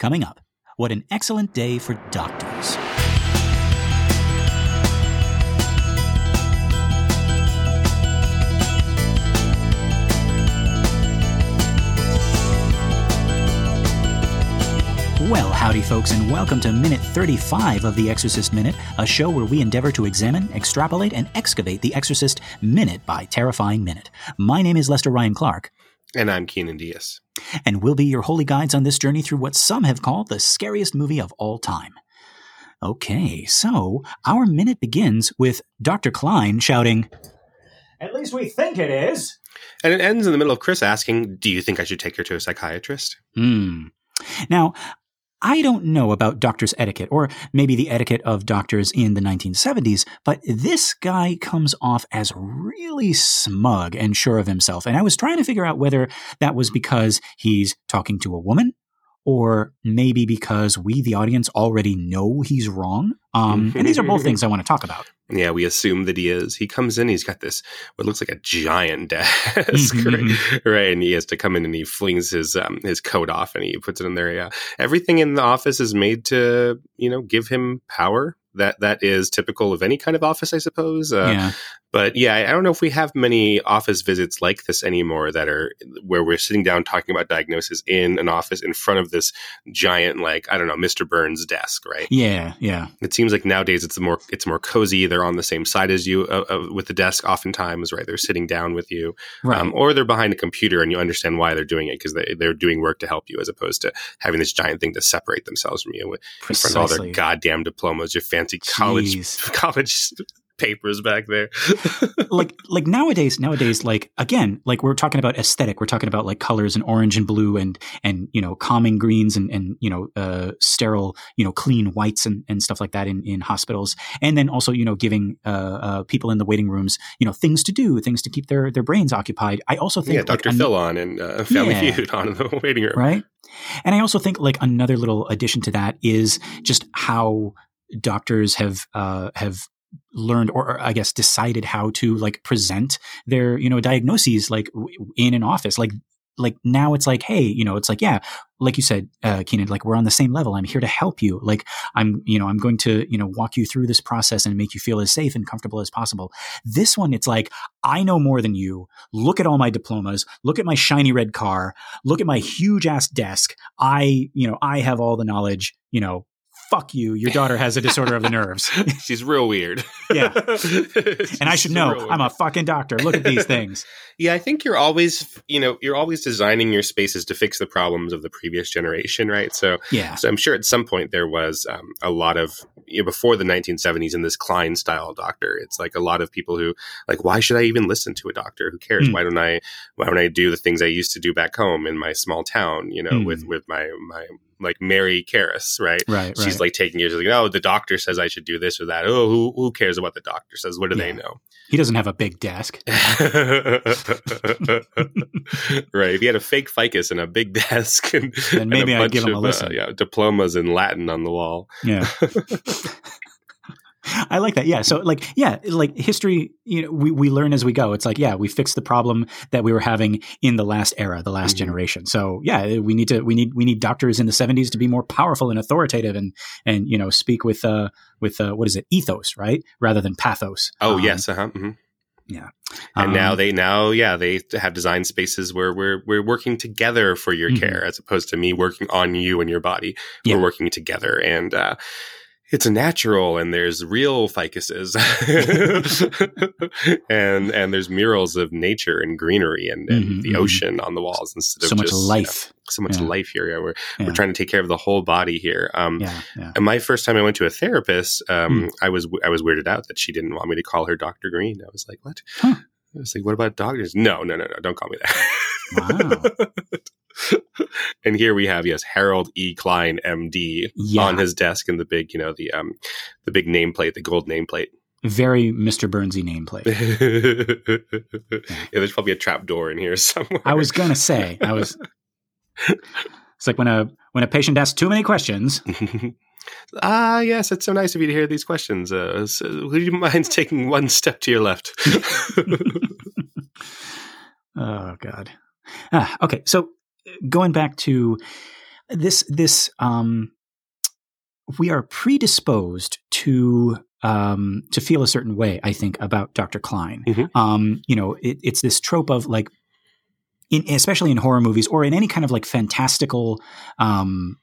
Coming up, what an excellent day for doctors. Well, howdy, folks, and welcome to minute 35 of The Exorcist Minute, a show where we endeavor to examine, extrapolate, and excavate The Exorcist minute by terrifying minute. My name is Lester Ryan Clark. And I'm Keenan Diaz. And we'll be your holy guides on this journey through what some have called the scariest movie of all time. Okay, so our minute begins with Dr. Klein shouting, At least we think it is. And it ends in the middle of Chris asking, Do you think I should take her to a psychiatrist? Hmm. Now, I don't know about doctor's etiquette, or maybe the etiquette of doctors in the 1970s, but this guy comes off as really smug and sure of himself. And I was trying to figure out whether that was because he's talking to a woman or maybe because we, the audience, already know he's wrong. Um, and these are both things I want to talk about. Yeah, we assume that he is. He comes in, he's got this what looks like a giant desk, right? right? And he has to come in and he flings his um, his coat off and he puts it in there. Yeah, everything in the office is made to you know give him power that that is typical of any kind of office, I suppose. Uh, yeah. But yeah, I don't know if we have many office visits like this anymore that are where we're sitting down talking about diagnosis in an office in front of this giant, like I don't know, Mr. Burns desk, right? Yeah, yeah. It seems like nowadays it's more it's more cozy. They're on the same side as you uh, uh, with the desk, oftentimes, right? They're sitting down with you, right. Um, or they're behind a computer, and you understand why they're doing it because they they're doing work to help you, as opposed to having this giant thing to separate themselves from you in front of all their goddamn diplomas, your fancy college Jeez. college papers back there. like like nowadays nowadays like again like we're talking about aesthetic we're talking about like colors and orange and blue and and you know calming greens and and you know uh, sterile you know clean whites and, and stuff like that in in hospitals and then also you know giving uh, uh, people in the waiting rooms you know things to do things to keep their their brains occupied. I also think yeah Dr. Phil on and uh, Family yeah, Feud on in the waiting room right. And I also think like another little addition to that is just how doctors have uh, have learned or, or, I guess decided how to like present their you know diagnoses like w- in an office. Like like now it's like hey you know it's like yeah like you said uh, Keenan like we're on the same level. I'm here to help you. Like I'm you know I'm going to you know walk you through this process and make you feel as safe and comfortable as possible. This one it's like I know more than you. Look at all my diplomas. Look at my shiny red car. Look at my huge ass desk. I you know I have all the knowledge you know fuck you, your daughter has a disorder of the nerves. She's real weird. yeah. and I should know, I'm a fucking doctor. Look at these things. Yeah, I think you're always, you know, you're always designing your spaces to fix the problems of the previous generation, right? So, yeah. So I'm sure at some point there was um, a lot of, you know, before the 1970s in this Klein style doctor, it's like a lot of people who, like, why should I even listen to a doctor? Who cares? Mm. Why don't I, why don't I do the things I used to do back home in my small town, you know, mm. with, with my, my, like Mary Karras, right? Right. She's right. like taking years like, oh, the doctor says I should do this or that. Oh, who who cares about the doctor says? What do yeah. they know? He doesn't have a big desk. right. If he had a fake ficus and a big desk and, then maybe I'd give him a uh, listen. Uh, yeah, diplomas in Latin on the wall. Yeah. I like that. Yeah. So like, yeah, like history, you know, we, we learn as we go. It's like, yeah, we fixed the problem that we were having in the last era, the last mm-hmm. generation. So yeah, we need to, we need, we need doctors in the seventies to be more powerful and authoritative and, and, you know, speak with, uh, with, uh, what is it? Ethos, right? Rather than pathos. Oh, um, yes. Uh-huh. Mm-hmm. Yeah. And um, now they now yeah they have design spaces where we're we're working together for your mm-hmm. care as opposed to me working on you and your body. Yeah. We're working together and uh, it's natural and there's real ficuses and and there's murals of nature and greenery and, and mm-hmm, the mm-hmm. ocean on the walls instead so of much just life you know, so much yeah. life here yeah, we're yeah. we're trying to take care of the whole body here um yeah, yeah. and my first time I went to a therapist um mm. I was I was weirded out that she didn't want me to call her Dr. Green I was like what huh. I was like what about doctors no no no no don't call me that wow and here we have yes Harold E. Klein, M.D. Yeah. on his desk in the big, you know, the um, the big nameplate, the gold nameplate. Very Mr. Burnsy nameplate. yeah. there's probably a trap door in here somewhere. I was gonna say, I was. It's like when a when a patient asks too many questions. ah, yes, it's so nice of you to hear these questions. Uh, so would you mind taking one step to your left? oh God. Ah, okay, so going back to this this um, we are predisposed to um, to feel a certain way. I think about Dr. Klein. Mhm. Um, you know, it, it's this trope of like, in, especially in horror movies or in any kind of like fantastical um,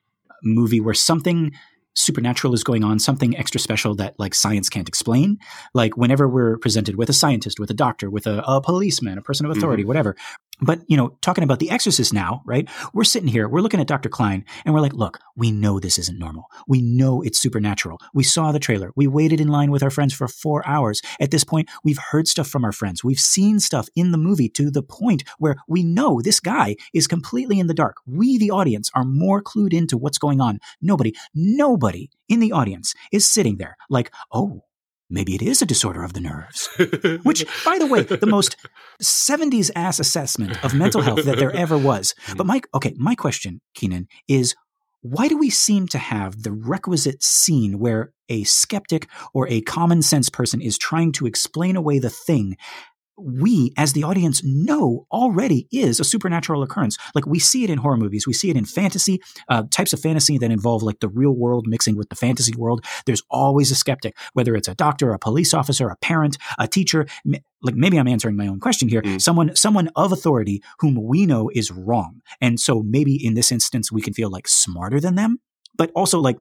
movie where something supernatural is going on, something extra special that like science can't explain. Like whenever we're presented with a scientist, with a doctor, with a, a policeman, a person of authority, whatever. But you know, talking about The Exorcist now, right? We're sitting here, we're looking at Dr. Klein, and we're like, look, we know this isn't normal. We know it's supernatural. We saw the trailer. We waited in line with our friends for four hours. At this point, we've heard stuff from our friends. We've seen stuff in the movie to the point where we know this guy is completely in the dark. We, the audience, are more clued into what's going on. Nobody, nobody in the audience is sitting there like, oh, maybe it is a disorder of the nerves. Which, by the way, the most 70s ass assessment of mental health that there ever was. But my okay, my question, Keenan, is why do we seem to have the requisite scene where a skeptic or a common sense person is trying to explain away the thing we as the audience know already is a supernatural occurrence. Like we see it in horror movies. We see it in fantasy uh, types of fantasy that involve like the real world mixing with the fantasy world. There's always a skeptic whether it's a doctor a police officer a parent a teacher. M- like maybe i'm answering my own question here. Mm. someone someone of authority whom we know is wrong. And so maybe in this instance we can feel like smarter than them but also like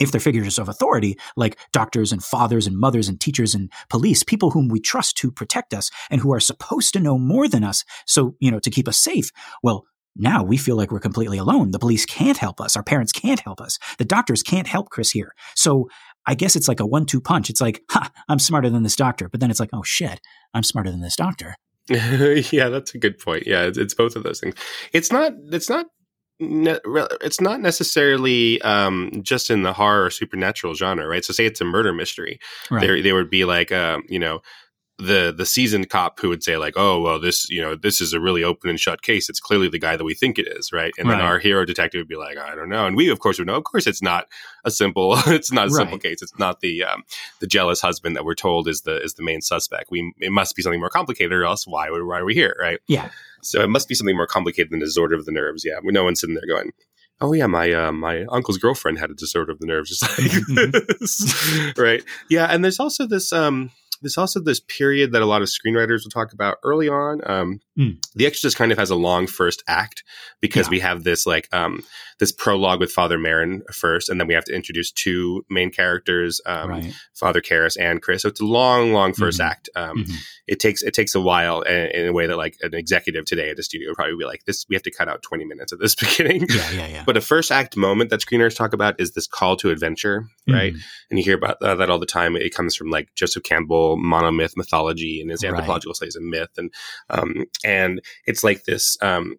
if they're figures of authority, like doctors and fathers and mothers and teachers and police, people whom we trust to protect us and who are supposed to know more than us, so, you know, to keep us safe, well, now we feel like we're completely alone. The police can't help us. Our parents can't help us. The doctors can't help Chris here. So I guess it's like a one two punch. It's like, ha, I'm smarter than this doctor. But then it's like, oh shit, I'm smarter than this doctor. yeah, that's a good point. Yeah, it's, it's both of those things. It's not. It's not. Ne- it's not necessarily um, just in the horror or supernatural genre, right? So, say it's a murder mystery, Right. there there would be like, um, you know, the the seasoned cop who would say like, oh well, this you know this is a really open and shut case. It's clearly the guy that we think it is, right? And then our hero detective would be like, I don't know, and we of course would know. Of course, it's not a simple. It's not a simple Right. case. It's not the um, the jealous husband that we're told is the is the main suspect. We it must be something more complicated, or else why would why are we here, right? Yeah. So it must be something more complicated than disorder of the nerves. Yeah, no one's sitting there going. Oh yeah, my uh, my uncle's girlfriend had a disorder of the nerves, just like this, right? Yeah, and there's also this um, there's also this period that a lot of screenwriters will talk about early on. Um, Mm. The Exorcist kind of has a long first act because Yeah. we have this like um, this prologue with Father Merrin first, and then we have to introduce two main characters, um, right. Father Karras and Chris. So it's a long, long 1st Mhm. act. Um, Mhm. It takes it takes a while in, in a way that like an executive today at a studio would probably be like, this we have to cut out twenty minutes of this beginning. Yeah, yeah, yeah. But a first act moment that screeners talk about is this call to adventure, right? Mhm. And you hear about uh, that all the time. It comes from like Joseph Campbell monomyth mythology and his Right. anthropological studies of myth, and um, and it's like this. Um,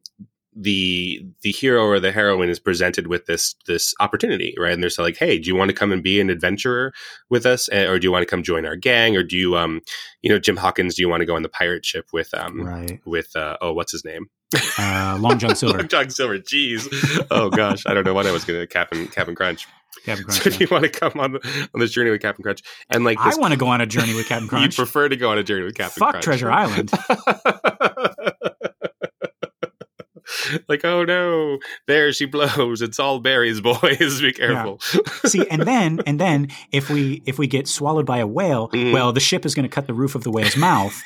the the hero or the heroine is presented with this this opportunity, right? And they're so like, "Hey, do you want to come and be an adventurer with us, Eh, or do you want to come join our gang, or do you, um, you know, Jim Hawkins, do you want to go on the pirate ship with um Right. with uh, oh, what's his name? Uh, Long John Silver. Long John Silver. Jeez. Oh gosh, I don't know what I was going to Captain Captain Crunch. Captain Crunch. So do you want to come on the, on this journey with Captain Crunch? And like I want to go on a journey with Captain Crunch. you prefer to go on a journey with Captain Fuck Crunch. Treasure Island. like, oh no, there she blows. It's all berries, boys. Be careful. See, and then and then if we if we get swallowed by a whale, Mm. well, the ship is going to cut the roof of the whale's mouth.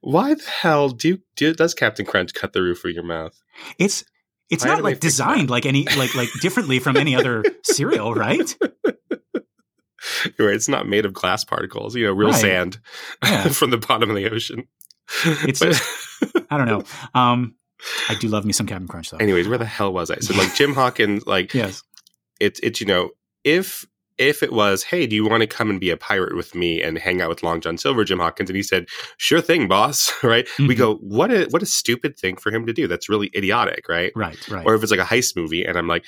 Why the hell do, do does Captain Crunch cut the roof of your mouth? It's it's Why not like designed like any like like differently from any other cereal, right? Right, it's not made of glass particles. You know, real Right. sand Yeah. from the bottom of the ocean. It's But- just I don't know. Um, I do love me some Captain Crunch though. anyways, where the hell was I? So like Jim Hawkins, like Yes. it's it's you know if if it was hey do you want to come and be a pirate with me and hang out with long john silver jim hawkins and he said sure thing boss right we Mhm. go what a what a stupid thing for him to do that's really idiotic right Right. Right. or if it's like a heist movie and i'm like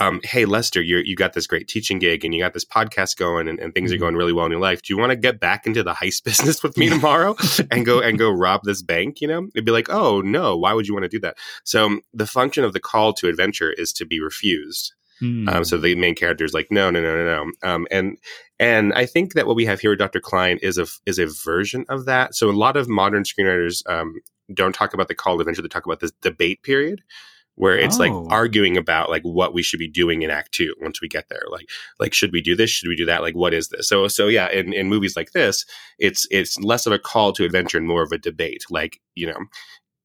um, hey lester you you got this great teaching gig and you got this podcast going and, and things are Mhm. going really well in your life do you want to get back into the heist business with me tomorrow and go and go rob this bank you know it'd be like oh no why would you want to do that so um, the function of the call to adventure is to be refused Hmm. um, so the main character is like, no, no, no, no, no. Um, and and I think that what we have here with Dr. Klein is a is a version of that. So a lot of modern screenwriters um, don't talk about the call to adventure; they talk about this debate period where it's oh. like arguing about like what we should be doing in act two once we get there like like should we do this? Should we do that? Like what is this? So so yeah in, in movies like this it's it's less of a call to adventure and more of a debate like you know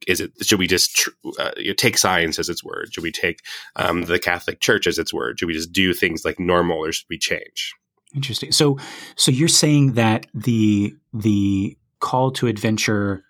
is it should we just tr- uh, take science as its word? Should we take um, the catholic church as its word? Should we just do things like normal or should we change? Interesting. So so you're saying that the the call to adventure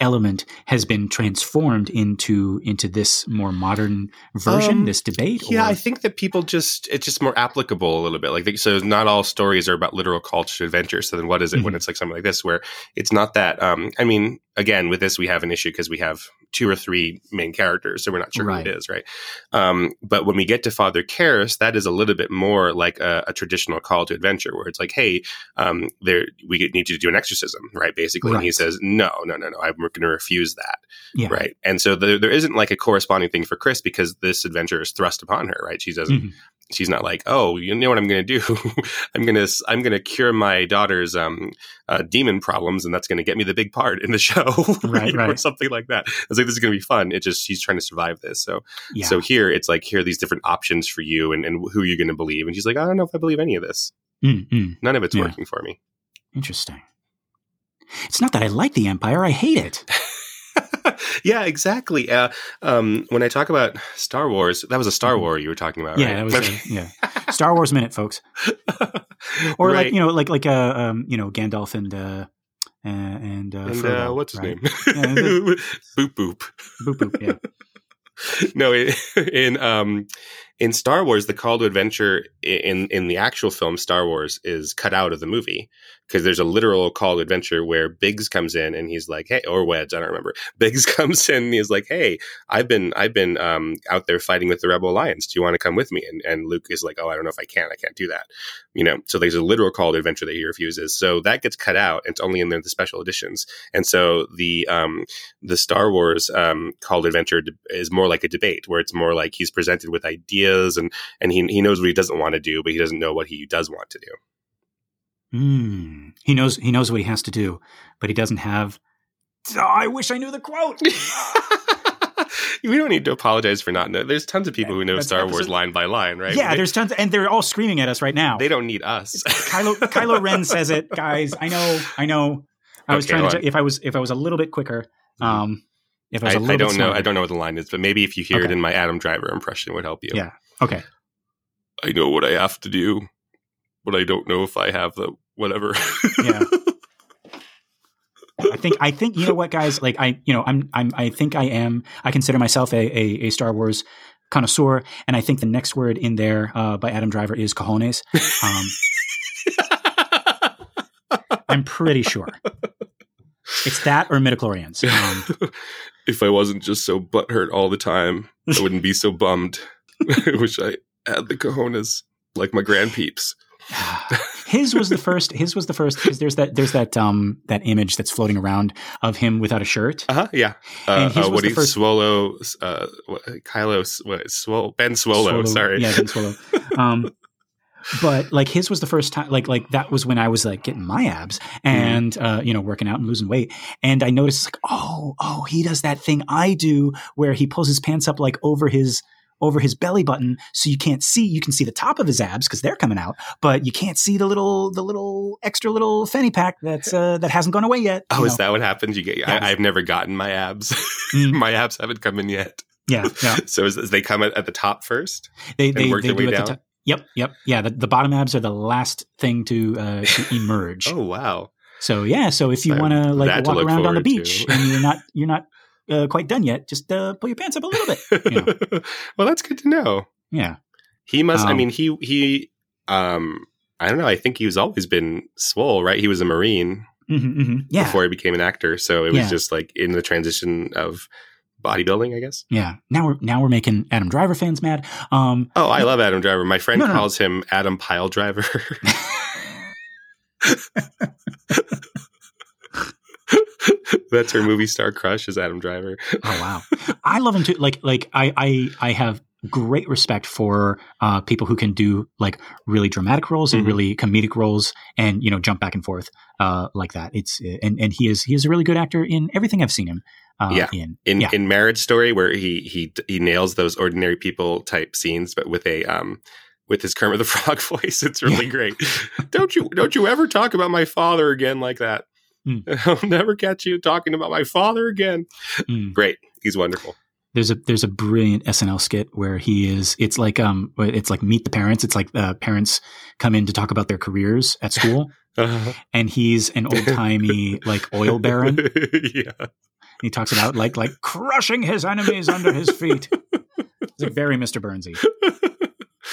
element has been transformed into into this more modern version, um, this debate? Yeah, or? I think that people just it's just more applicable a little bit. Like so, not all stories are about literal call to adventure. So then, what is it mm-hmm. when it's like something like this, where it's not that? Um, I mean, again, with this, we have an issue because we have two or three main characters, so we're not sure right. who it is, right? Um, but when we get to Father Karras, that is a little bit more like a, a traditional call to adventure, where it's like, hey, um, there we need you to do an exorcism, right? Basically, right. and he says, no, no, no, no, I'm going to refuse that, yeah. right? And so the, there isn't like a corresponding thing for Chris because this adventure is thrust upon her, right? She doesn't. Mm-hmm she's not like, oh, you know what I'm going to do? I'm going to I'm going to cure my daughter's um, uh, demon problems, and that's going to get me the big part in the show, right, right. or something like that. It's like this is going to be fun. It just she's trying to survive this. So yeah. so here it's like here are these different options for you, and, and who you're going to believe. And she's like, I don't know if I believe any of this. Mm-hmm. None of it's yeah. working for me. Interesting. It's not that I like the Empire; I hate it. yeah, exactly. Uh, um, when I talk about Star Wars, that was a Star mm-hmm. War you were talking about, yeah, right? that was a, yeah. Star Wars minute, folks. or right. like you know, like like uh, um, you know, Gandalf and uh, and uh, and Frodo, uh, what's his right? name? boop boop boop boop. Yeah. no, in um, in Star Wars, the call to adventure in in the actual film Star Wars is cut out of the movie because there's a literal call adventure where Biggs comes in and he's like, "Hey," or Wedge, I don't remember. Biggs comes in and he's like, "Hey, I've been I've been um, out there fighting with the Rebel Alliance. Do you want to come with me?" And and Luke is like, "Oh, I don't know if I can. I can't do that." You know, so there's a literal call adventure that he refuses. So that gets cut out. It's only in the, the special editions, and so the um, the Star Wars um, call adventure is more like a debate where it's more like he's presented with ideas and and he he knows what he doesn't want to do, but he doesn't know what he does want to do. Mm. He knows he knows what he has to do, but he doesn't have. Oh, I wish I knew the quote. we don't need to apologize for not knowing. There's tons of people who know That's Star episode. Wars line by line, right? Yeah, they, there's tons, and they're all screaming at us right now. They don't need us. Kylo Kylo Ren says it, guys. I know, I know. I was okay, trying to. If I was, if I was a little bit quicker, mm-hmm. um, if I was I, a little, I don't know. I don't know what the line is, but maybe if you hear okay. it in my Adam Driver impression, would help you. Yeah. Okay. I know what I have to do, but I don't know if I have the whatever. yeah. I think I think you know what guys like I you know I'm I'm I think I am I consider myself a a, a Star Wars connoisseur and I think the next word in there uh, by Adam Driver is cojones. Um, I'm pretty sure it's that or midichlorians. Um, if I wasn't just so butthurt all the time, I wouldn't be so bummed. I wish I had the cojones like my grand peeps. his was the first. His was the first because there's that there's that um that image that's floating around of him without a shirt. Uh huh. Yeah. Uh, uh, what he first... Swallow, uh, Kylo, what, Swole, Ben Swolo, Swallow. Sorry. Yeah, Ben Swolo. um, but like his was the first time like like that was when i was like getting my abs mm-hmm. and mm. uh, you know working out and losing weight and i noticed like oh oh he does that thing i do where he pulls his pants up like over his over his belly button so you can't see you can see the top of his abs because they're coming out but you can't see the little the little extra little fanny pack that's uh, that hasn't gone away yet oh is that what happens? You get I, have never gotten my abs. Mm. my abs haven't come in yet. Yeah, yeah. so is, is they come at, at, the top first they they, work they their way down? the yep yep. Yeah the, the bottom abs are the last thing to, uh, to emerge. Oh wow. So yeah so if you want to like walk around on the beach and you're not you're not uh, quite done yet, just uh, pull your pants up a little bit. You know? well, that's good to know. Yeah, he must. Um, I mean, he he. Um, I don't know. I think he's always been swole, right? He was a marine mm-hmm, mm-hmm. Yeah. before he became an actor, so it was yeah. just like in the transition of bodybuilding, I guess. Yeah. Now we're now we're making Adam Driver fans mad. Um, oh, I love Adam Driver. My friend no, no, calls no. him Adam Pile Driver. That's her movie star crush is Adam Driver. oh wow, I love him too. Like like I I I have great respect for uh, people who can do like really dramatic roles and mm-hmm. really comedic roles and you know jump back and forth uh, like that. It's and and he is he is a really good actor in everything I've seen him. uh, yeah. in. In yeah. in Marriage Story, where he he he nails those ordinary people type scenes, but with a um with his Kermit the Frog voice, it's really great. don't you don't you ever talk about my father again like that? Mm. I'll never catch you talking about my father again. Mm. Great, he's wonderful. There's a there's a brilliant SNL skit where he is. It's like um, it's like Meet the Parents. It's like uh, parents come in to talk about their careers at school, Uh, and he's an old timey like oil baron. yeah, He talks about like like crushing his enemies under his feet. It's like very Mr. Burnsy.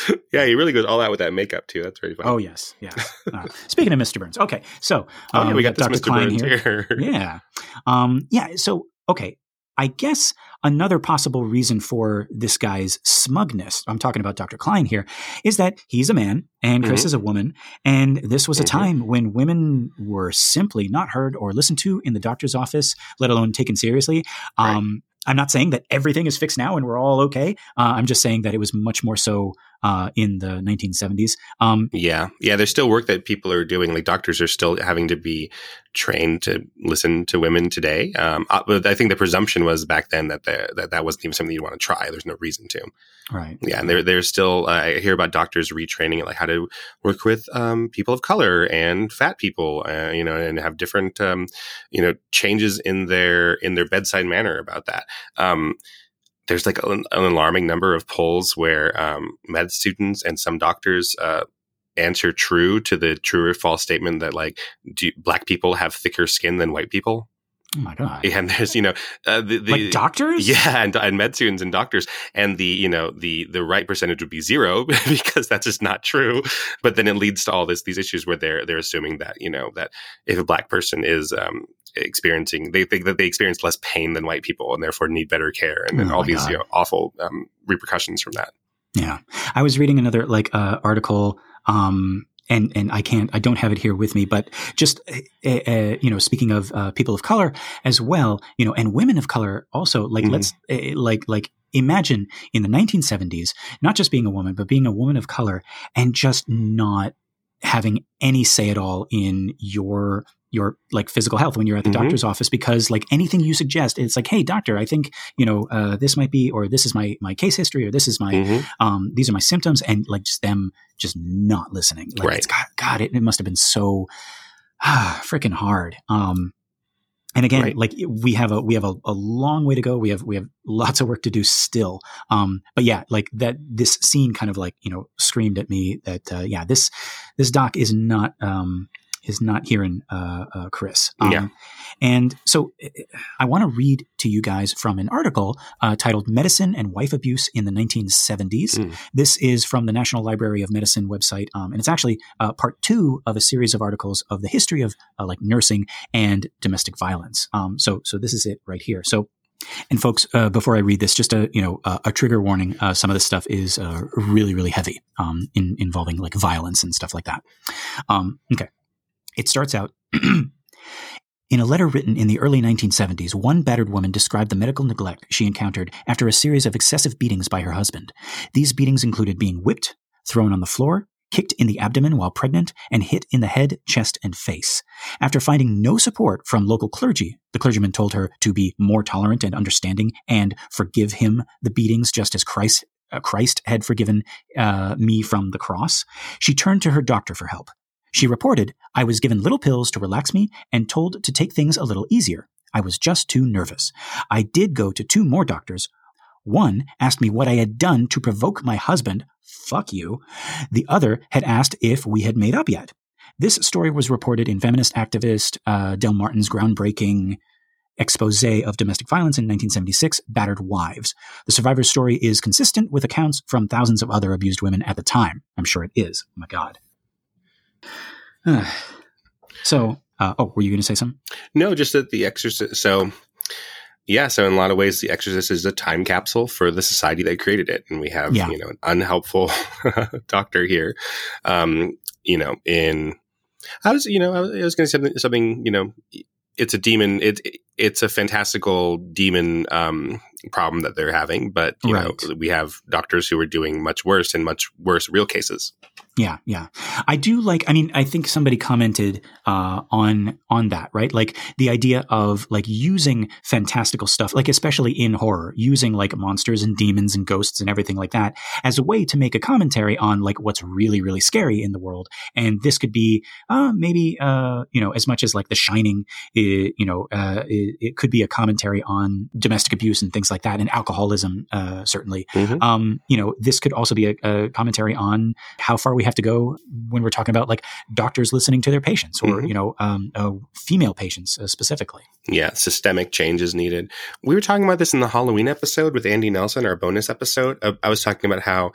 yeah, he really goes all out with that makeup too. That's very funny. Oh yes, yes. Uh, speaking of Mr. Burns, okay, so Oh, um, yeah, we got this Dr. Mr. Klein Burns here. here. yeah, um, yeah. So okay, I guess another possible reason for this guy's smugness, I'm talking about Dr. Klein here, is that he's a man and Chris Mhm. is a woman. And this was a Mhm. time when women were simply not heard or listened to in the doctor's office, let alone taken seriously. Right. Um, I'm not saying that everything is fixed now and we're all okay. Uh, I'm just saying that it was much more so uh, in the 1970s. Um, Yeah, yeah. There's still work that people are doing. Like doctors are still having to be trained to listen to women today. Um, uh, but I think the presumption was back then that the, that that wasn't even something you'd want to try. There's no reason to. right. Yeah, and there there's still uh, I hear about doctors retraining like how to work with um, people of color and fat people, uh, you know, and have different um, you know changes in their in their bedside manner about that. Um, there's like an, an alarming number of polls where um, med students and some doctors uh, answer true to the true or false statement that like do black people have thicker skin than white people. Oh my God. And there's you know uh, the, the like doctors? yeah, and, and med students and doctors, and the you know the the right percentage would be zero because that's just not true. But then it leads to all this these issues where they're they're assuming that you know that if a black person is um, experiencing they think that they experience less pain than white people and therefore need better care, and then Oh all these you know awful um, repercussions from that. Yeah, I was reading another like uh, article, um, and and I can't, I don't have it here with me, but just uh, uh, you know, speaking of uh, people of color as well, you know, and women of color also. Like, Mhm. let's uh, like like imagine in the 1970s, not just being a woman, but being a woman of color, and just not having any say at all in your your like physical health when you're at the Mhm. doctor's office because like anything you suggest it's like hey doctor i think you know uh, this might be or this is my my case history or this is my Mhm. um, these are my symptoms and like just them just not listening like Right. it's god, god it, it must have been so ah, freaking hard um and again Right. like we have a we have a, a long way to go we have we have lots of work to do still um but yeah like that this scene kind of like you know screamed at me that uh, yeah this this doc is not um is not hearing uh, uh chris um, Yeah. and so uh, I want to read to you guys from an article uh, titled Medicine and Wife Abuse in the 1970s. Mm. This is from the National Library of Medicine website. Um, and it's actually uh, part two of a series of articles of the history of uh, like nursing and domestic violence. Um, so, so this is it right here. So, and folks, uh, before I read this, just a you know a, a trigger warning. Uh, some of this stuff is uh, really really heavy, um, in involving like violence and stuff like that. Um, okay, it starts out. In a letter written in the early 1970s, one battered woman described the medical neglect she encountered after a series of excessive beatings by her husband. These beatings included being whipped, thrown on the floor, kicked in the abdomen while pregnant, and hit in the head, chest, and face. After finding no support from local clergy, the clergyman told her to be more tolerant and understanding and forgive him the beatings just as Christ, uh, Christ had forgiven uh, me from the cross. She turned to her doctor for help. She reported, I was given little pills to relax me and told to take things a little easier. I was just too nervous. I did go to two more doctors. One asked me what I had done to provoke my husband. Fuck you. The other had asked if we had made up yet. This story was reported in feminist activist uh, Del Martin's groundbreaking expose of domestic violence in 1976, Battered Wives. The survivor's story is consistent with accounts from thousands of other abused women at the time. I'm sure it is. Oh my God. so, uh, oh, were you going to say something? No, just that the Exorcist. So, yeah, so in a lot of ways, the Exorcist is a time capsule for the society that created it, and we have Yeah. you know an unhelpful doctor here. Um, you know, in I was you know I was, was going to say something, something. You know, it's a demon. It it's a fantastical demon um, problem that they're having, but you Right. know we have doctors who are doing much worse in much worse real cases. Yeah, yeah. I do like. I mean, I think somebody commented uh, on on that, right? Like the idea of like using fantastical stuff, like especially in horror, using like monsters and demons and ghosts and everything like that as a way to make a commentary on like what's really really scary in the world. And this could be uh, maybe uh, you know as much as like The Shining, it, you know, uh, it, it, could be a commentary on domestic abuse and things like that, and alcoholism uh, certainly. Mm-hmm. Um, you know, this could also be a, a commentary on how far we we have to go when we're talking about like doctors listening to their patients or mm-hmm. you know um, uh, female patients uh, specifically. Yeah systemic change is needed. We were talking about this in the halloween episode with andy nelson our bonus episode. I was talking about how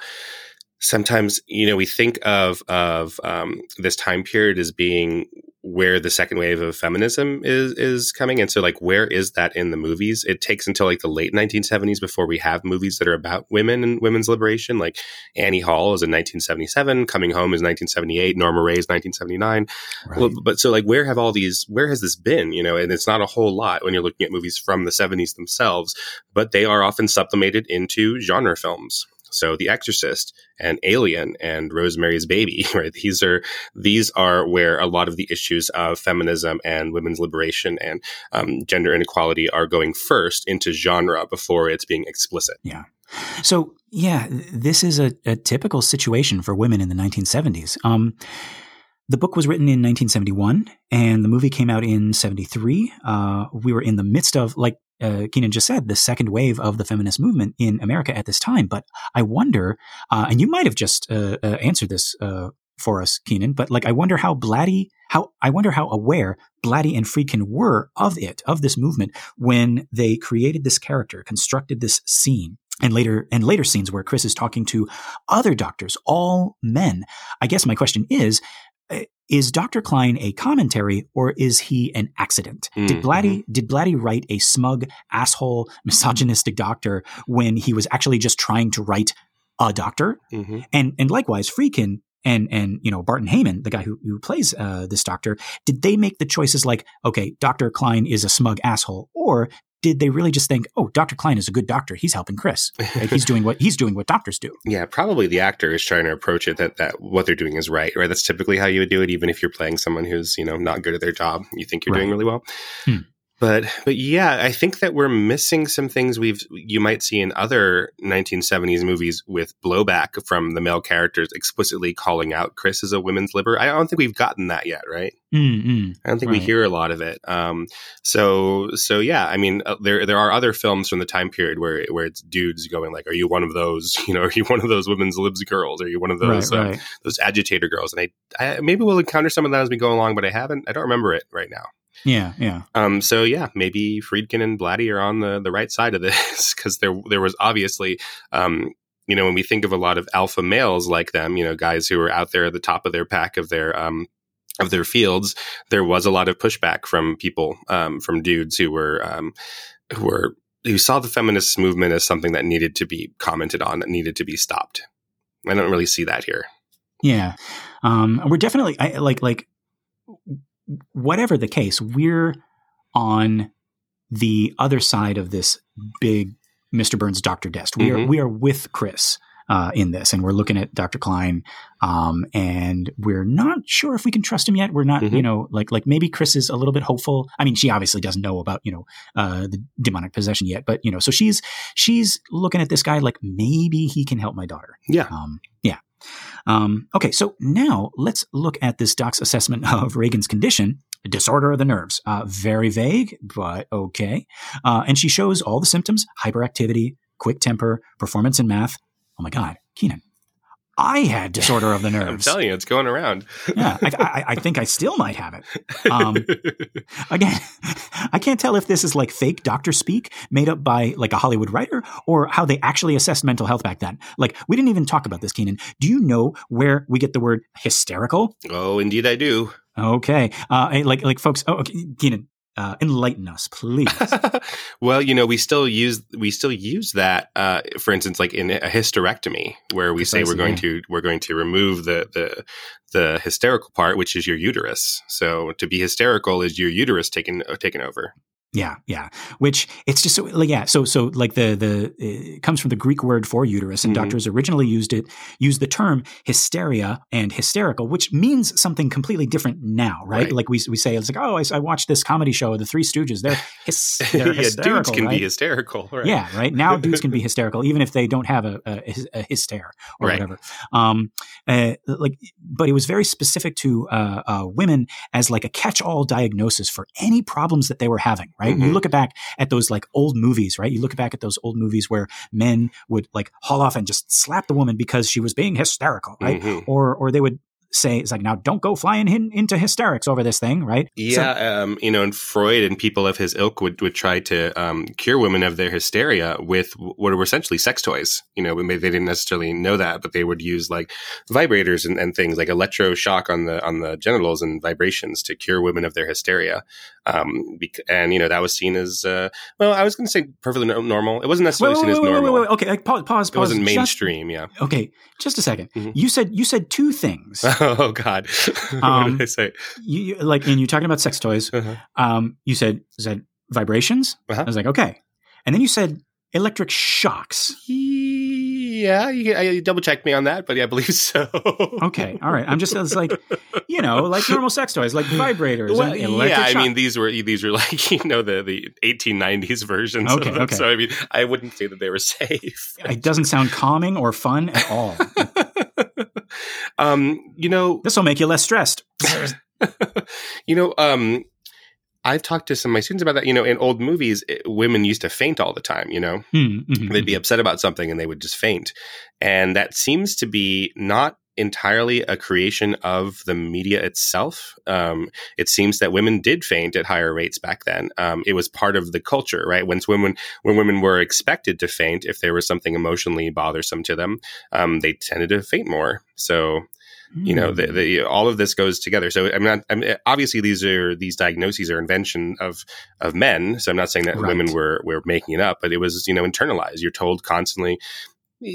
sometimes you know we think of of um, this time period as being where the second wave of feminism is is coming. And so like where is that in the movies? It takes until like the late 1970s before we have movies that are about women and women's liberation. Like annie hall is in 1977 coming home is 1978 norma rae is 1979 right. well, but so like where have all these where has this been you know? And it's not a whole lot when you're looking at movies from the 70s themselves but they are often supplemented into genre films so The Exorcist and Alien and Rosemary's Baby, right? These are these are where a lot of the issues of feminism and women's liberation and um, gender inequality are going first into genre before it's being explicit. Yeah. So yeah, this is a, a typical situation for women in the 1970s. Um, the book was written in 1971 and the movie came out in 73. Uh, we were in the midst of, like uh, Keenan just said, the second wave of the feminist movement in America at this time. But I wonder, uh, and you might have just uh, uh answered this uh, for us, Keenan, but like I wonder how Blatty, how I wonder how aware Blatty and Friedkin were of it, of this movement, when they created this character, constructed this scene. And later, and later scenes where Chris is talking to other doctors, all men. I guess my question is, is Dr. Klein a commentary or is he an accident? Mm-hmm. Did Blatty did Blatty write a smug, asshole, misogynistic doctor when he was actually just trying to write a doctor? Mm-hmm. And and likewise, Friedkin and and you know Barton Heyman, the guy who who plays uh, this doctor, did they make the choices like, okay, Doctor Klein is a smug asshole, or did they really just think, oh, Dr. Klein is a good doctor. He's helping Chris. He's doing what he's doing what doctors do. Yeah, probably the actor is trying to approach it that that what they're doing is right. Right. That's typically how you would do it, even if you're playing someone who's you know not good at their job. You think you're right. doing really well. Hmm but but yeah i think that we're missing some things we've you might see in other 1970s movies with blowback from the male characters explicitly calling out chris as a women's liber i don't think we've gotten that yet right mm-hmm. i don't think right. we hear a lot of it um, so so yeah i mean uh, there there are other films from the time period where where it's dudes going like are you one of those you know are you one of those women's libs girls are you one of those right, uh, right. those agitator girls and I, I maybe we'll encounter some of that as we go along but i haven't i don't remember it right now yeah, yeah. Um, so yeah, maybe Friedkin and Blatty are on the the right side of this because there there was obviously, um, you know, when we think of a lot of alpha males like them, you know, guys who are out there at the top of their pack of their um, of their fields, there was a lot of pushback from people, um, from dudes who were um, who were who saw the feminist movement as something that needed to be commented on, that needed to be stopped. I don't really see that here. Yeah, um, we're definitely I, like like whatever the case, we're on the other side of this big Mr. Burns Dr. Dest. We mm-hmm. are we are with Chris uh, in this, and we're looking at Dr. Klein, um, and we're not sure if we can trust him yet. We're not, mm-hmm. you know, like like maybe Chris is a little bit hopeful. I mean, she obviously doesn't know about you know uh, the demonic possession yet, but you know, so she's she's looking at this guy like maybe he can help my daughter. Yeah, um, yeah. Um, okay, so now let's look at this doc's assessment of Regan's condition. Disorder of the nerves. Uh, very vague, but okay. Uh, and she shows all the symptoms hyperactivity, quick temper, performance in math. Oh my God, Keenan, I had disorder of the nerves. I'm telling you, it's going around. yeah, I, I, I, think I still might have it. Um, again, I can't tell if this is like fake doctor speak made up by like a Hollywood writer or how they actually assessed mental health back then. Like, we didn't even talk about this, Keenan. Do you know where we get the word hysterical? Oh, indeed, I do. Okay, uh, like like folks. Oh, okay, Keenan, uh, enlighten us, please. well, you know, we still use we still use that, uh, for instance, like in a hysterectomy, where we say we're going to we're going to remove the the the hysterical part, which is your uterus. So to be hysterical is your uterus taken uh, taken over. Yeah, yeah. Which it's just so like yeah. So so like the the it comes from the Greek word for uterus, and Mhm. doctors originally used it used the term hysteria and hysterical, which means something completely different now, right? Right. Like we we say it's like oh I, I watched this comedy show, The Three Stooges. They're, hys- they're yeah, hysterical, dudes can right? be hysterical. Right? Yeah, right. Now dudes can be hysterical even if they don't have a, a, a hyster or Right. whatever. Um, uh, like, but it was very specific to uh, uh, women as like a catch-all diagnosis for any problems that they were having. Right. You Mhm. look back at those like old movies, right? You look back at those old movies where men would like haul off and just slap the woman because she was being hysterical, right? Mhm. Or or they would say it's like now don't go flying in, into hysterics over this thing, right? So- Yeah, um, you know, and Freud and people of his ilk would, would try to um, cure women of their hysteria with what were essentially sex toys. You know, maybe they didn't necessarily know that, but they would use like vibrators and, and things like electroshock on the on the genitals and vibrations to cure women of their hysteria. Um, bec- and you know that was seen as uh, well. I was going to say perfectly no- normal. It wasn't necessarily wait, seen wait, as wait, wait, normal. wait, wait. Okay, like, pause, pause, It wasn't pause. Just- mainstream. Yeah. okay, just a 2nd Mhm. You said you said two things. oh God. what Um, did I say? you, you like and you're talking about sex toys Uh-huh. um you said said vibrations Uh-huh. i was like okay and then you said electric shocks Yeah, you, you double checked me on that, but yeah, I believe so. okay all right i'm just it's like you know like normal sex toys like vibrators Well, and electric yeah, I shock- mean these were these were like you know the the 1890s versions. Okay, of them. okay. So I mean, I wouldn't say that they were safe. it doesn't sound calming or fun at all um, you know, this will make you less stressed you know, um, I've talked to some of my students about that. You know, in old movies, it, women used to faint all the time. You know, Hmm, mhm, they'd be upset about something and they would just faint, and that seems to be not entirely a creation of the media itself. Um, it seems that women did faint at higher rates back then. Um, it was part of the culture, right? When women when women were expected to faint if there was something emotionally bothersome to them, um, they tended to faint more. So you know, the, Hmm. the, all of this goes together. So I'm not. I'm, obviously, these are these diagnoses are invention of of men. So I'm not saying that Right. women were were making it up, but it was you know internalized. You're told constantly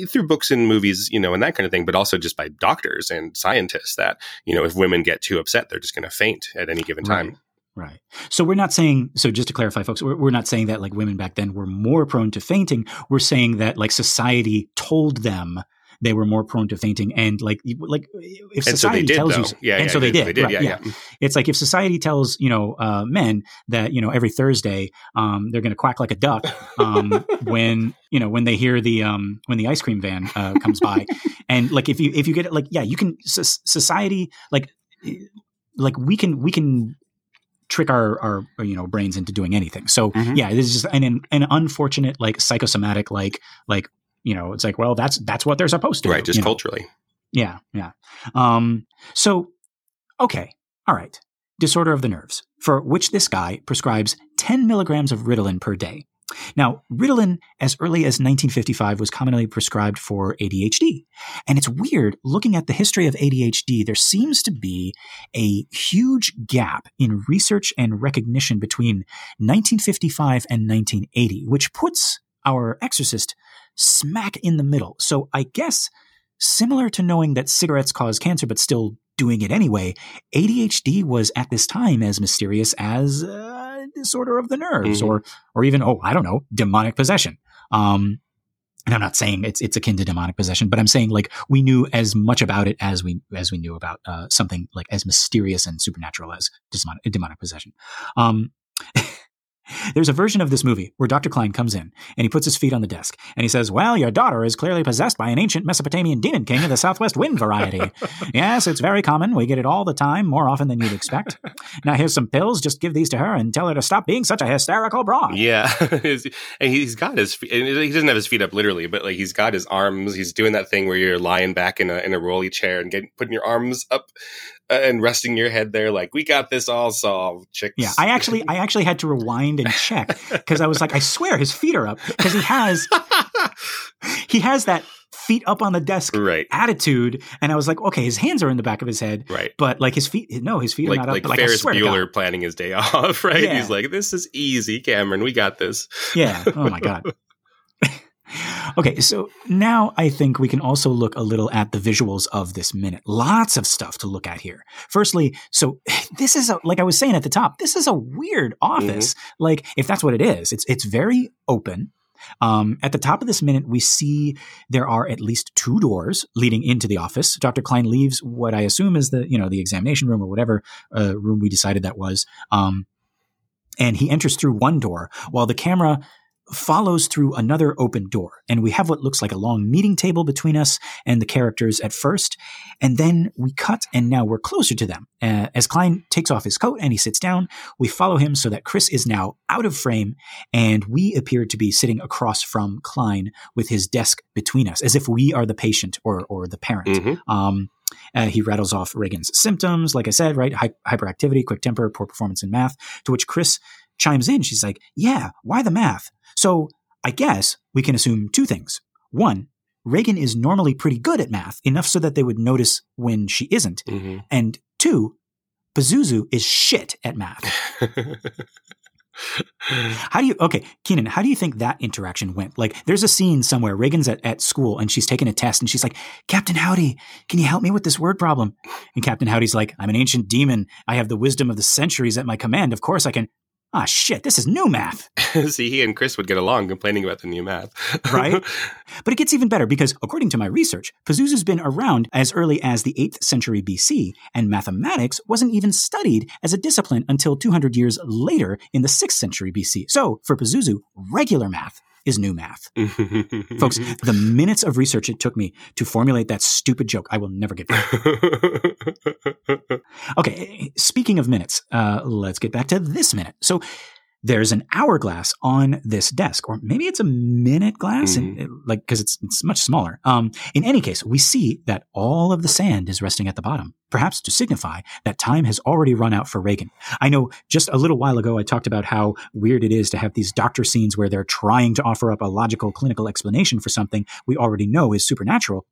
through books and movies, you know, and that kind of thing, but also just by doctors and scientists that you know if women get too upset, they're just going to faint at any given time. Right. Right. So we're not saying, so just to clarify, folks, we're, we're not saying that like women back then were more prone to fainting. We're saying that like society told them they were more prone to fainting. And like, like if so society tells though. you, yeah, and yeah, so they did, They did. right, yeah, yeah. It's like if society tells, you know, uh, men that, you know, every Thursday, um, they're going to quack like a duck, um, when, you know, when they hear the, um, when the ice cream van, uh, comes by. and like, if you, if you get it, like, yeah, you can, society, like, like we can, we can, trick our, our you know brains into doing anything. So Mhm. yeah, this is just an an unfortunate like psychosomatic like like you know it's like well that's that's what they're supposed to do. Right, do, just you know? culturally. Yeah, yeah. Um, so okay, all right. Disorder of the nerves for which this guy prescribes 10 milligrams of Ritalin per day. Now, Ritalin, as early as 1955, was commonly prescribed for ADHD. And it's weird looking at the history of ADHD, there seems to be a huge gap in research and recognition between 1955 and 1980, which puts our exorcist smack in the middle. So I guess similar to knowing that cigarettes cause cancer, but still doing it anyway, ADHD was at this time as mysterious as uh, disorder of the nerves, Mhm. or or even oh, I don't know, demonic possession. Um, and I'm not saying it's it's akin to demonic possession, but I'm saying like we knew as much about it as we as we knew about uh, something like as mysterious and supernatural as demonic, demonic possession. Um, There's a version of this movie where Dr. Klein comes in and he puts his feet on the desk and he says, Well, your daughter is clearly possessed by an ancient Mesopotamian demon king of the Southwest wind variety. yes, it's very common. We get it all the time, more often than you'd expect. Now, here's some pills. Just give these to her and tell her to stop being such a hysterical broad. Yeah, and he's got his. fe- and He doesn't have his feet up literally, but like he's got his arms. He's doing that thing where you're lying back in a in a rolly chair and getting putting your arms up Uh, and resting your head there, like we got this all solved, chicks. Yeah, I actually, I actually had to rewind and check because I was like, I swear his feet are up because he has, he has that feet up on the desk right, attitude, and I was like, okay, his hands are in the back of his head, right. but like his feet, no, his feet Like are not like up. Like I Ferris Bueller planning his day off, right? Yeah. He's like, "This is easy, Cameron. We got this." Yeah. Oh my god. Okay, so now I think we can also look a little at the visuals of this minute. Lots of stuff to look at here. Firstly, so this is a, like I was saying at the top, this is a weird office. Mm-hmm. Like if that's what it is, it's it's very open. Um, at the top of this minute, we see there are at least two doors leading into the office. Dr. Klein leaves what I assume is the you know the examination room or whatever uh, room we decided that was, um, and he enters through one door while the camera follows through another open door. And we have what looks like a long meeting table between us and the characters at first. And then we cut, and now we're closer to them. Uh, as Klein takes off his coat and he sits down, we follow him so that Chris is now out of frame, and we appear to be sitting across from Klein with his desk between us, as if we are the patient or, or the parent. Mm-hmm. Um, uh, he rattles off Regan's symptoms, like I said, right? Hy- hyperactivity, quick temper, poor performance in math, to which Chris chimes in. She's like, Yeah, why the math? So I guess we can assume two things. One, Regan is normally pretty good at math, enough so that they would notice when she isn't. Mm-hmm. And two, Pazuzu is shit at math. how do you okay keenan how do you think that interaction went like there's a scene somewhere regan's at, at school and she's taking a test and she's like captain howdy can you help me with this word problem and captain howdy's like i'm an ancient demon i have the wisdom of the centuries at my command of course i can ah, shit, this is new math. See, he and Chris would get along complaining about the new math. right? But it gets even better because, according to my research, Pazuzu's been around as early as the 8th century BC, and mathematics wasn't even studied as a discipline until 200 years later in the 6th century BC. So, for Pazuzu, regular math is new math. Folks, the minutes of research it took me to formulate that stupid joke, I will never get back. okay, speaking of minutes, uh, let's get back to this minute. So there's an hourglass on this desk, or maybe it's a minute glass, mm-hmm. and, like because it's it's much smaller. Um, in any case, we see that all of the sand is resting at the bottom, perhaps to signify that time has already run out for Regan. I know just a little while ago I talked about how weird it is to have these doctor scenes where they're trying to offer up a logical clinical explanation for something we already know is supernatural.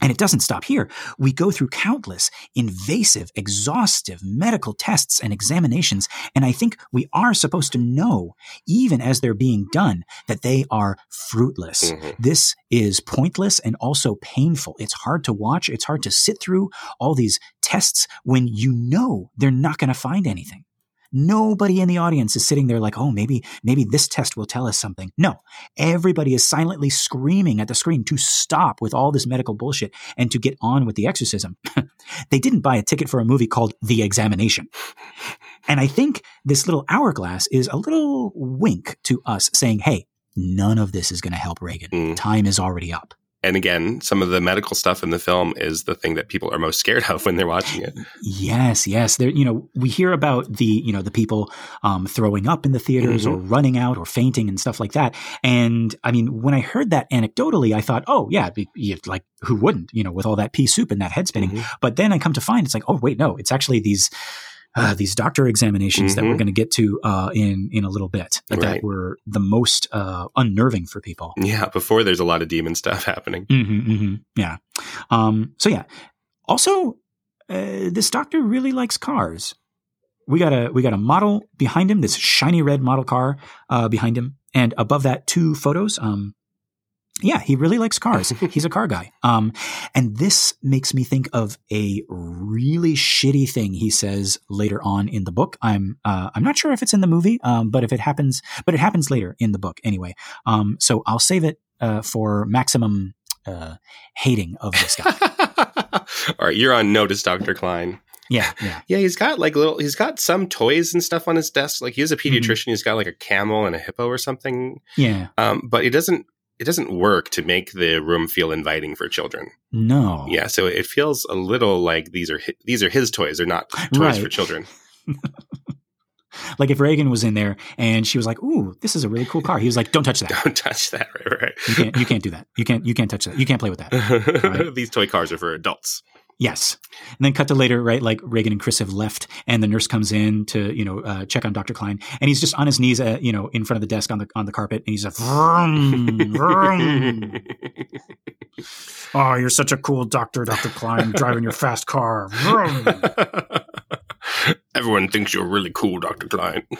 And it doesn't stop here. We go through countless invasive, exhaustive medical tests and examinations. And I think we are supposed to know, even as they're being done, that they are fruitless. Mm-hmm. This is pointless and also painful. It's hard to watch. It's hard to sit through all these tests when you know they're not going to find anything. Nobody in the audience is sitting there like, oh, maybe, maybe this test will tell us something. No, everybody is silently screaming at the screen to stop with all this medical bullshit and to get on with the exorcism. they didn't buy a ticket for a movie called The Examination. And I think this little hourglass is a little wink to us saying, hey, none of this is going to help Regan. Mm. Time is already up and again, some of the medical stuff in the film is the thing that people are most scared of when they're watching it. Yes, yes. There, you know, we hear about the, you know, the people um, throwing up in the theaters mm-hmm. or running out or fainting and stuff like that. And I mean, when I heard that anecdotally, I thought, oh yeah, like who wouldn't, you know, with all that pea soup and that head spinning. Mm-hmm. But then I come to find it's like, oh wait, no, it's actually these uh, these doctor examinations mm-hmm. that we're mm-hmm. going to get to uh, in in a little bit right. that were the most uh, unnerving for people. Yeah, before there's a lot of demon stuff happening. Mm-hmm, mm-hmm. Yeah. Um, so yeah. Also, uh, this doctor really likes cars. We got a we got a model behind him, this shiny red model car uh, behind him, and above that, two photos. Um, yeah, he really likes cars. He's a car guy. Um, and this makes me think of a really shitty thing he says later on in the book. I'm uh, I'm not sure if it's in the movie, um, but if it happens, but it happens later in the book anyway. Um, so I'll save it uh, for maximum uh, hating of this guy. All right, you're on notice, Doctor Klein. Yeah, yeah, yeah. He's got like little. He's got some toys and stuff on his desk. Like he's a mm-hmm. pediatrician. Mm-hmm. He's got like a camel and a hippo or something. Yeah. Um, but he doesn't it doesn't work to make the room feel inviting for children. No. Yeah, so it feels a little like these are his, these are his toys. They're not toys right. for children. like if Regan was in there and she was like, "Ooh, this is a really cool car," he was like, "Don't touch that. Don't touch that. Right, right. You can't. You can't do that. You can't. You can't touch that. You can't play with that. Right? These toy cars are for adults." Yes. And then cut to later, right? Like Regan and Chris have left and the nurse comes in to, you know, uh, check on Dr. Klein and he's just on his knees, uh, you know, in front of the desk on the, on the carpet and he's like, vroom, vroom. oh, you're such a cool doctor, Dr. Klein, driving your fast car. Vroom. Everyone thinks you're really cool, Dr. Klein.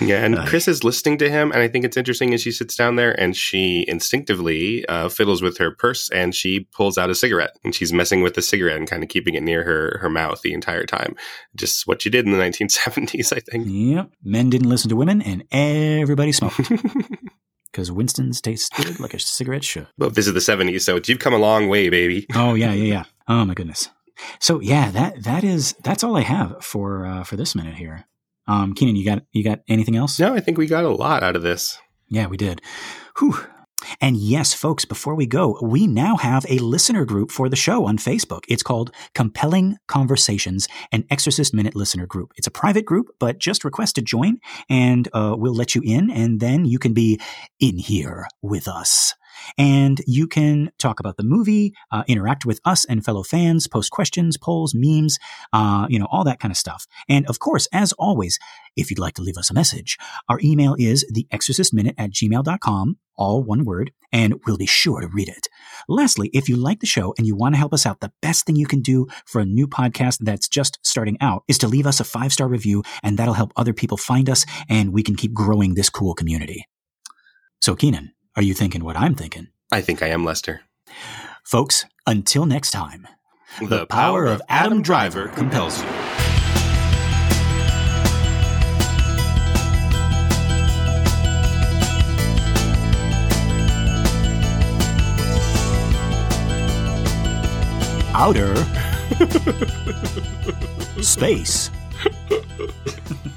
Yeah, and uh, Chris is listening to him, and I think it's interesting. as she sits down there and she instinctively uh, fiddles with her purse, and she pulls out a cigarette, and she's messing with the cigarette and kind of keeping it near her her mouth the entire time. Just what she did in the 1970s, I think. Yep, men didn't listen to women, and everybody smoked. because Winston's taste good like a cigarette should. Well, this is the 70s, so you've come a long way, baby. oh, yeah, yeah, yeah. Oh, my goodness. So, yeah, that that is that's all I have for uh, for this minute here. Um, Keenan, you got you got anything else? No, I think we got a lot out of this. Yeah, we did. Whew. And yes, folks, before we go, we now have a listener group for the show on Facebook. It's called Compelling Conversations, an Exorcist Minute listener group. It's a private group, but just request to join and uh, we'll let you in, and then you can be in here with us. And you can talk about the movie, uh, interact with us and fellow fans, post questions, polls, memes, uh, you know, all that kind of stuff. And of course, as always, if you'd like to leave us a message, our email is theexorcistminute at gmail.com, all one word, and we'll be sure to read it. Lastly, if you like the show and you want to help us out, the best thing you can do for a new podcast that's just starting out is to leave us a five star review, and that'll help other people find us, and we can keep growing this cool community. So, Keenan, are you thinking what I'm thinking? I think I am, Lester. Folks, until next time, the, the power, power of Adam Driver compels you. Outer space.